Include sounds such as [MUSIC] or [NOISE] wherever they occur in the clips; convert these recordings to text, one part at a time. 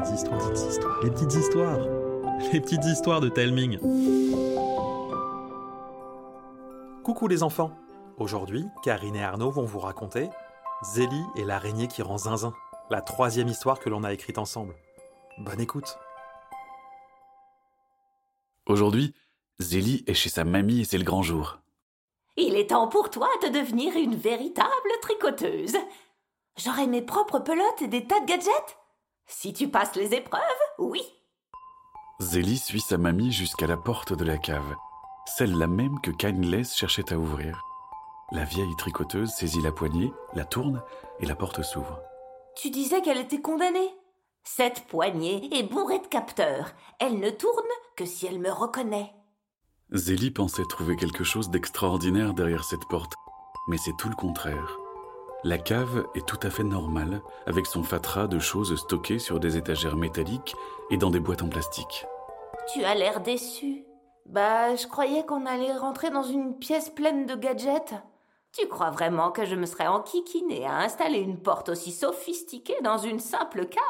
petites histoires, petites histoires, les petites histoires, [LAUGHS] les petites histoires de Telming. Coucou les enfants. Aujourd'hui, Karine et Arnaud vont vous raconter Zélie et l'araignée qui rend zinzin, la troisième histoire que l'on a écrite ensemble. Bonne écoute. Aujourd'hui, Zélie est chez sa mamie et c'est le grand jour. Il est temps pour toi de devenir une véritable tricoteuse. J'aurai mes propres pelotes et des tas de gadgets Si tu passes les épreuves, oui. Zélie suit sa mamie jusqu'à la porte de la cave, celle-là même que Kindless cherchait à ouvrir. La vieille tricoteuse saisit la poignée, la tourne et la porte s'ouvre. Tu disais qu'elle était condamnée Cette poignée est bourrée de capteurs. Elle ne tourne que si elle me reconnaît. Zélie pensait trouver quelque chose d'extraordinaire derrière cette porte, mais c'est tout le contraire. La cave est tout à fait normale, avec son fatras de choses stockées sur des étagères métalliques et dans des boîtes en plastique. Tu as l'air déçu. Bah, je croyais qu'on allait rentrer dans une pièce pleine de gadgets. Tu crois vraiment que je me serais enquiquinée à installer une porte aussi sophistiquée dans une simple cave?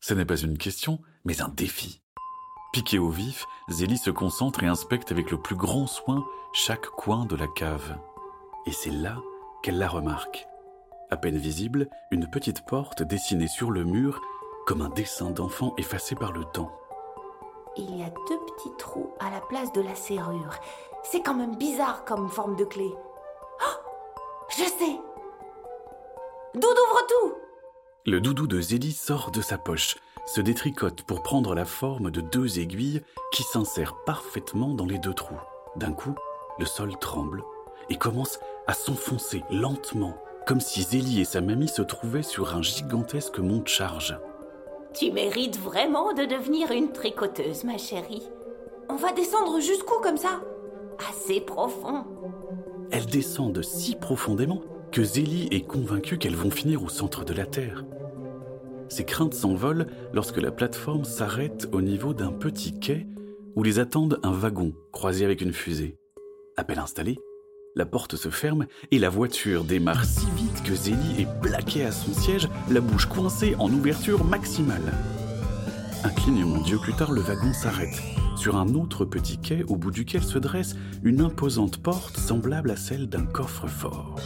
Ce n'est pas une question, mais un défi. Piquée au vif, Zélie se concentre et inspecte avec le plus grand soin chaque coin de la cave. Et c'est là qu'elle la remarque. À peine visible, une petite porte dessinée sur le mur comme un dessin d'enfant effacé par le temps. Il y a deux petits trous à la place de la serrure. C'est quand même bizarre comme forme de clé. Oh Je sais Doudou ouvre tout Le doudou de Zélie sort de sa poche, se détricote pour prendre la forme de deux aiguilles qui s'insèrent parfaitement dans les deux trous. D'un coup, le sol tremble et commence à s'enfoncer lentement, comme si Zélie et sa mamie se trouvaient sur un gigantesque monte-charge. Tu mérites vraiment de devenir une tricoteuse, ma chérie. On va descendre jusqu'où comme ça? Assez profond. Elles descendent si profondément que Zélie est convaincue qu'elles vont finir au centre de la Terre. Ses craintes s'envolent lorsque la plateforme s'arrête au niveau d'un petit quai où les attendent un wagon croisé avec une fusée. À peine installée, la porte se ferme et la voiture démarre si vite que Zélie est plaquée à son siège, la bouche coincée en ouverture maximale. Un clignement d'yeux plus tard, le wagon s'arrête sur un autre petit quai au bout duquel se dresse une imposante porte semblable à celle d'un coffre-fort.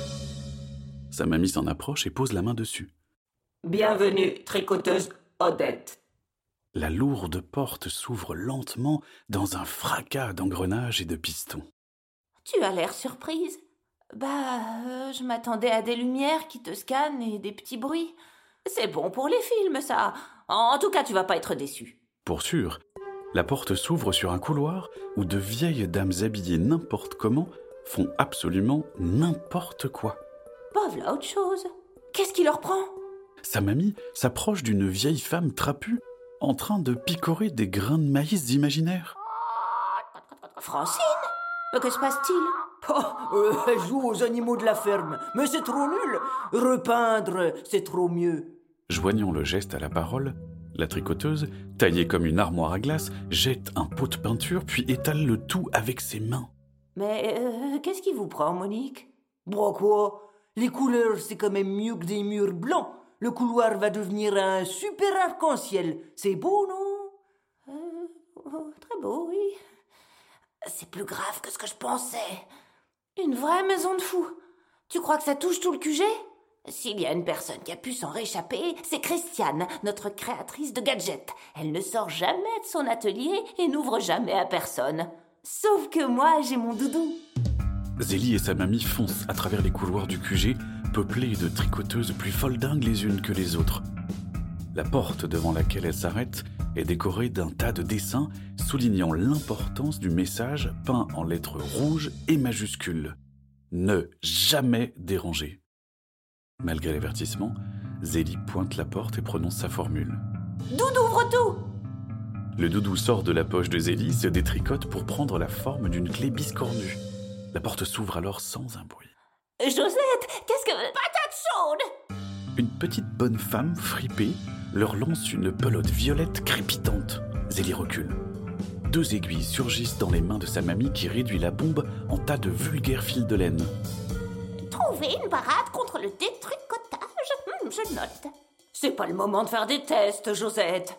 Sa mamie s'en approche et pose la main dessus. Bienvenue, tricoteuse Odette. La lourde porte s'ouvre lentement dans un fracas d'engrenages et de pistons. Tu as l'air surprise. Bah, euh, je m'attendais à des lumières qui te scannent et des petits bruits. C'est bon pour les films, ça. En tout cas, tu vas pas être déçu. Pour sûr, la porte s'ouvre sur un couloir où de vieilles dames habillées n'importe comment font absolument n'importe quoi. Pas voilà autre chose. Qu'est-ce qui leur prend? Sa mamie s'approche d'une vieille femme trapue en train de picorer des grains de maïs imaginaires. Francine? Que se passe-t-il? Oh, euh, elle joue aux animaux de la ferme, mais c'est trop nul. Repeindre, c'est trop mieux. Joignant le geste à la parole, la tricoteuse, taillée comme une armoire à glace, jette un pot de peinture puis étale le tout avec ses mains. Mais euh, qu'est-ce qui vous prend, Monique? Bon quoi? Les couleurs, c'est quand même mieux que des murs blancs. Le couloir va devenir un super arc-en-ciel. C'est beau, non? Euh, oh, Très beau, oui. C'est plus grave que ce que je pensais. Une vraie maison de fous. Tu crois que ça touche tout le QG S'il y a une personne qui a pu s'en réchapper, c'est Christiane, notre créatrice de gadgets. Elle ne sort jamais de son atelier et n'ouvre jamais à personne. Sauf que moi, j'ai mon doudou. Zélie et sa mamie foncent à travers les couloirs du QG, peuplés de tricoteuses plus foldingues les unes que les autres. La porte devant laquelle elles s'arrêtent est décorée d'un tas de dessins soulignant l'importance du message peint en lettres rouges et majuscules. Ne jamais déranger. Malgré l'avertissement, Zélie pointe la porte et prononce sa formule. Doudou, ouvre tout Le doudou sort de la poche de Zélie, se détricote pour prendre la forme d'une clé biscornue. La porte s'ouvre alors sans un bruit. Josette, qu'est-ce que... Patate chaude Une petite bonne femme fripée leur lance une pelote violette crépitante. Zélie recule. Deux aiguilles surgissent dans les mains de sa mamie qui réduit la bombe en tas de vulgaires fils de laine. Trouver une parade contre le détricotage Hmm, Je note. C'est pas le moment de faire des tests, Josette.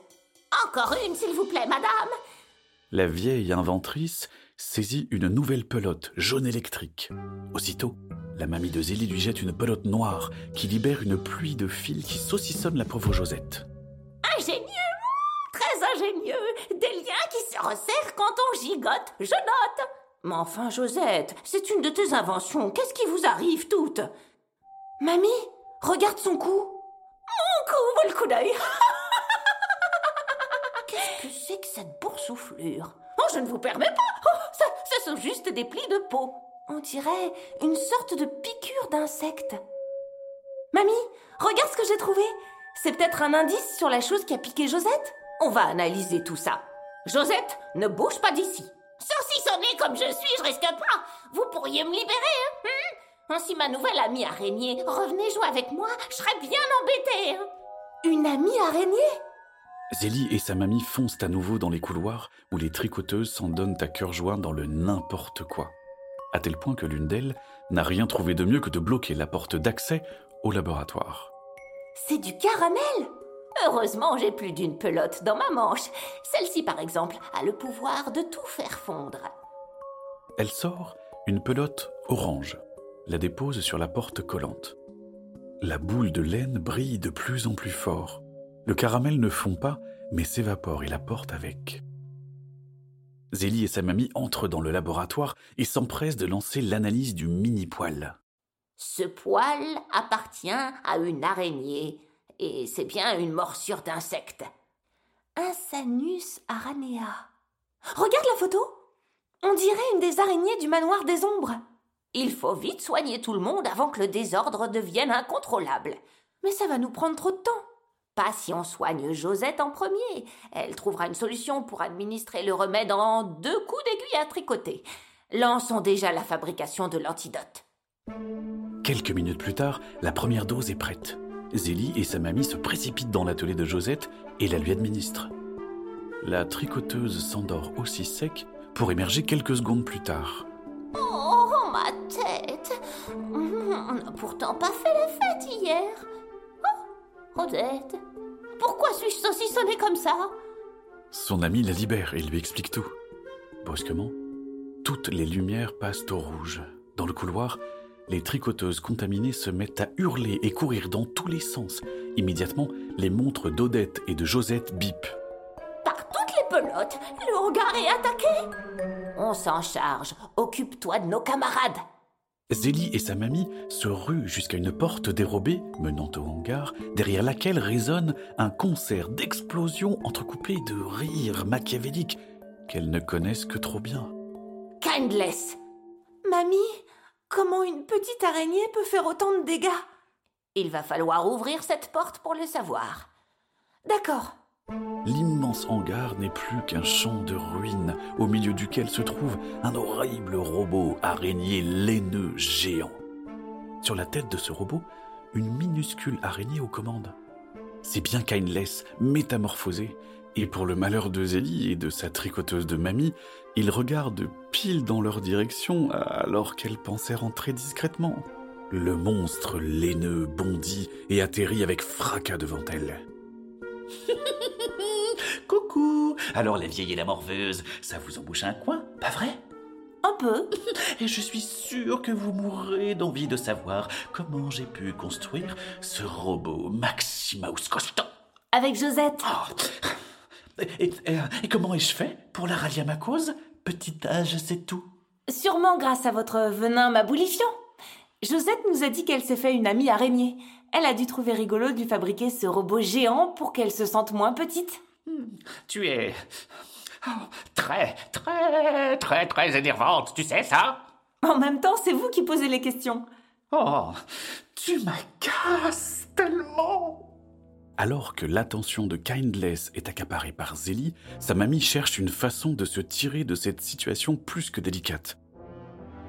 Encore une, s'il vous plaît, madame. La vieille inventrice saisit une nouvelle pelote jaune électrique. Aussitôt, la mamie de Zélie lui jette une pelote noire qui libère une pluie de fils qui saucissonne la pauvre Josette. Ingénieux Très ingénieux Des liens qui se resserrent quand on gigote, je note Mais enfin, Josette, c'est une de tes inventions. Qu'est-ce qui vous arrive toutes? Mamie, regarde son cou. Mon cou, le coup d'œil [LAUGHS] Qu'est-ce que c'est que cette boursouflure? Oh, je ne vous permets pas oh, ça, ça sont juste des plis de peau. On dirait une sorte de piqûre d'insecte. Mamie, regarde ce que j'ai trouvé. C'est peut-être un indice sur la chose qui a piqué Josette On va analyser tout ça. Josette, ne bouge pas d'ici. Saucissonnée comme je suis, je risque pas. Vous pourriez me libérer, hein Ainsi, ma nouvelle amie araignée, revenez jouer avec moi, je serais bien embêtée. Hein Une amie araignée? Zélie et sa mamie foncent à nouveau dans les couloirs où les tricoteuses s'en donnent à cœur joint dans le n'importe quoi. À tel point que l'une d'elles n'a rien trouvé de mieux que de bloquer la porte d'accès au laboratoire. C'est du caramel Heureusement, j'ai plus d'une pelote dans ma manche. Celle-ci, par exemple, a le pouvoir de tout faire fondre. Elle sort une pelote orange, la dépose sur la porte collante. La boule de laine brille de plus en plus fort. Le caramel ne fond pas, mais s'évapore et la porte avec. Zélie et sa mamie entrent dans le laboratoire et s'empressent de lancer l'analyse du mini-poil. Ce poil appartient à une araignée, et c'est bien une morsure d'insecte. Insanus aranea. Regarde la photo On dirait une des araignées du manoir des ombres. Il faut vite soigner tout le monde avant que le désordre devienne incontrôlable. Mais ça va nous prendre trop de temps. Pas si on soigne Josette en premier. Elle trouvera une solution pour administrer le remède en deux coups d'aiguille à tricoter. Lançons déjà la fabrication de l'antidote. Quelques minutes plus tard, la première dose est prête. Zélie et sa mamie se précipitent dans l'atelier de Josette et la lui administrent. La tricoteuse s'endort aussi sec pour émerger quelques secondes plus tard. Oh, ma tête On n'a pourtant pas fait la fête hier. Odette, pourquoi suis-je saucissonnée comme ça? Son ami la libère et lui explique tout. Brusquement, toutes les lumières passent au rouge. Dans le couloir, les tricoteuses contaminées se mettent à hurler et courir dans tous les sens. Immédiatement, les montres d'Odette et de Josette bipent. Par toutes les pelotes, le hangar est attaqué? On s'en charge. Occupe-toi de nos camarades. Zélie et sa mamie se ruent jusqu'à une porte dérobée menant au hangar, derrière laquelle résonne un concert d'explosions entrecoupées de rires machiavéliques qu'elles ne connaissent que trop bien. Kindless Mamie, comment une petite araignée peut faire autant de dégâts? Il va falloir ouvrir cette porte pour le savoir. D'accord. L'immense hangar n'est plus qu'un champ de ruines au milieu duquel se trouve un horrible robot araignée laineux géant. Sur la tête de ce robot, une minuscule araignée aux commandes. C'est bien Kindless, métamorphosé, et pour le malheur de Zélie et de sa tricoteuse de mamie, il regarde pile dans leur direction alors qu'elle pensait rentrer discrètement. Le monstre laineux bondit et atterrit avec fracas devant elle. Alors la vieille et la morveuse, ça vous embouche un coin, pas vrai? Un peu. [LAUGHS] Et je suis sûr que vous mourrez d'envie de savoir comment j'ai pu construire ce robot Maximaus Costant. Avec Josette. Oh. Et, et- et comment ai-je fait pour la rallier à ma cause? Petit âge, c'est tout. Sûrement grâce à votre venin maboulifiant. Josette nous a dit qu'elle s'est fait une amie araignée. Elle a dû trouver rigolo de lui fabriquer ce robot géant pour qu'elle se sente moins petite. Tu es oh, très, très, très, très énervante, tu sais ça? En même temps, c'est vous qui posez les questions. Oh, tu m'agaces tellement Alors que l'attention de Kindless est accaparée par Zélie, sa mamie cherche une façon de se tirer de cette situation plus que délicate.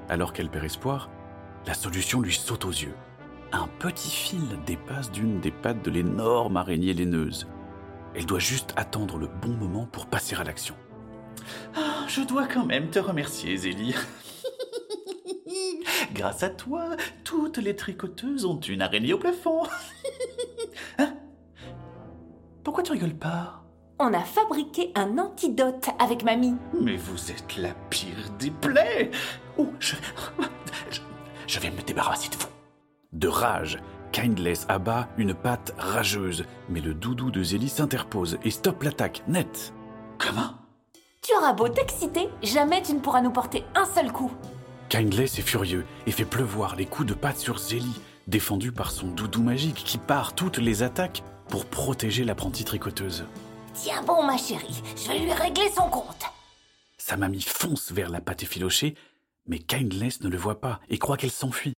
Alors qu'elle perd espoir, la solution lui saute aux yeux. Un petit fil dépasse d'une des pattes de l'énorme araignée laineuse. Elle doit juste attendre le bon moment pour passer à l'action. Ah, Je dois quand même te remercier, Zélie. [LAUGHS] Grâce à toi, toutes les tricoteuses ont une araignée au plafond. [LAUGHS] Hein? Pourquoi tu rigoles pas? On a fabriqué un antidote avec mamie. Mais vous êtes la pire des plaies Oh, je... je... je vais me débarrasser de vous. De rage, Kindless abat une patte rageuse, mais le doudou de Zélie s'interpose et stoppe l'attaque, net. Comment? Tu auras beau t'exciter, jamais tu ne pourras nous porter un seul coup. Kindless est furieux et fait pleuvoir les coups de patte sur Zélie, défendu par son doudou magique qui part toutes les attaques pour protéger l'apprentie tricoteuse. Tiens bon, ma chérie, je vais lui régler son compte. Sa mamie fonce vers la pâte effilochée, mais Kindless ne le voit pas et croit qu'elle s'enfuit.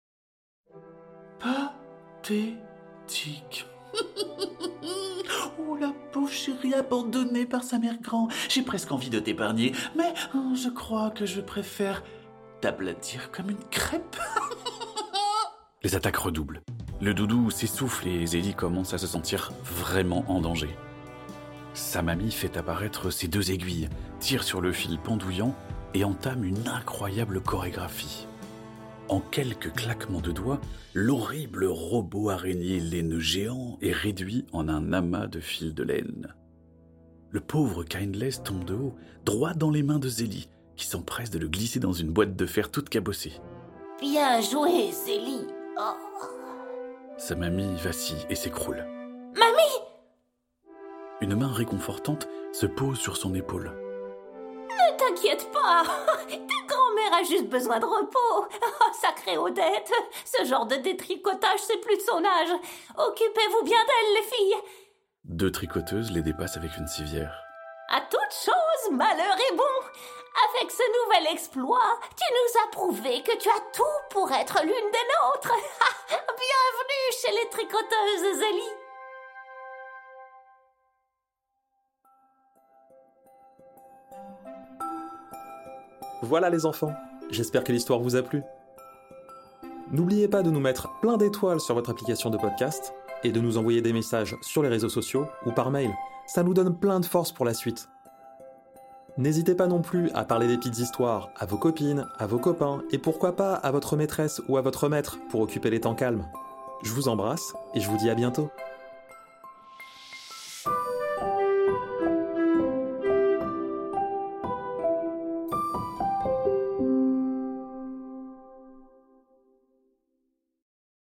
Pathétique. [LAUGHS] oh, la pauvre chérie abandonnée par sa mère grand. J'ai presque envie de t'épargner, mais oh, je crois que je préfère t'aplatir comme une crêpe. [LAUGHS] Les attaques redoublent. Le doudou s'essouffle et Zélie commence à se sentir vraiment en danger. Sa mamie fait apparaître ses deux aiguilles, tire sur le fil pendouillant et entame une incroyable chorégraphie. En quelques claquements de doigts, l'horrible robot araignée laineux géant est réduit en un amas de fils de laine. Le pauvre Kindless tombe de haut, droit dans les mains de Zélie, qui s'empresse de le glisser dans une boîte de fer toute cabossée. Bien joué, Zélie. Oh. Sa mamie vacille et s'écroule. Mamie Une main réconfortante se pose sur son épaule. Ne t'inquiète pas. [LAUGHS] grand-mère a juste besoin de repos. Oh, sacrée Odette. Ce genre de détricotage, c'est plus de son âge. Occupez-vous bien d'elle, les filles. Deux tricoteuses les dépassent avec une civière. À toute chose, malheur est bon. Avec ce nouvel exploit, tu nous as prouvé que tu as tout pour être l'une des nôtres. Bienvenue chez les tricoteuses, Zélie. Voilà les enfants, j'espère que l'histoire vous a plu. N'oubliez pas de nous mettre plein d'étoiles sur votre application de podcast et de nous envoyer des messages sur les réseaux sociaux ou par mail. Ça nous donne plein de force pour la suite. N'hésitez pas non plus à parler des petites histoires à vos copines, à vos copains et pourquoi pas à votre maîtresse ou à votre maître pour occuper les temps calmes. Je vous embrasse et je vous dis à bientôt.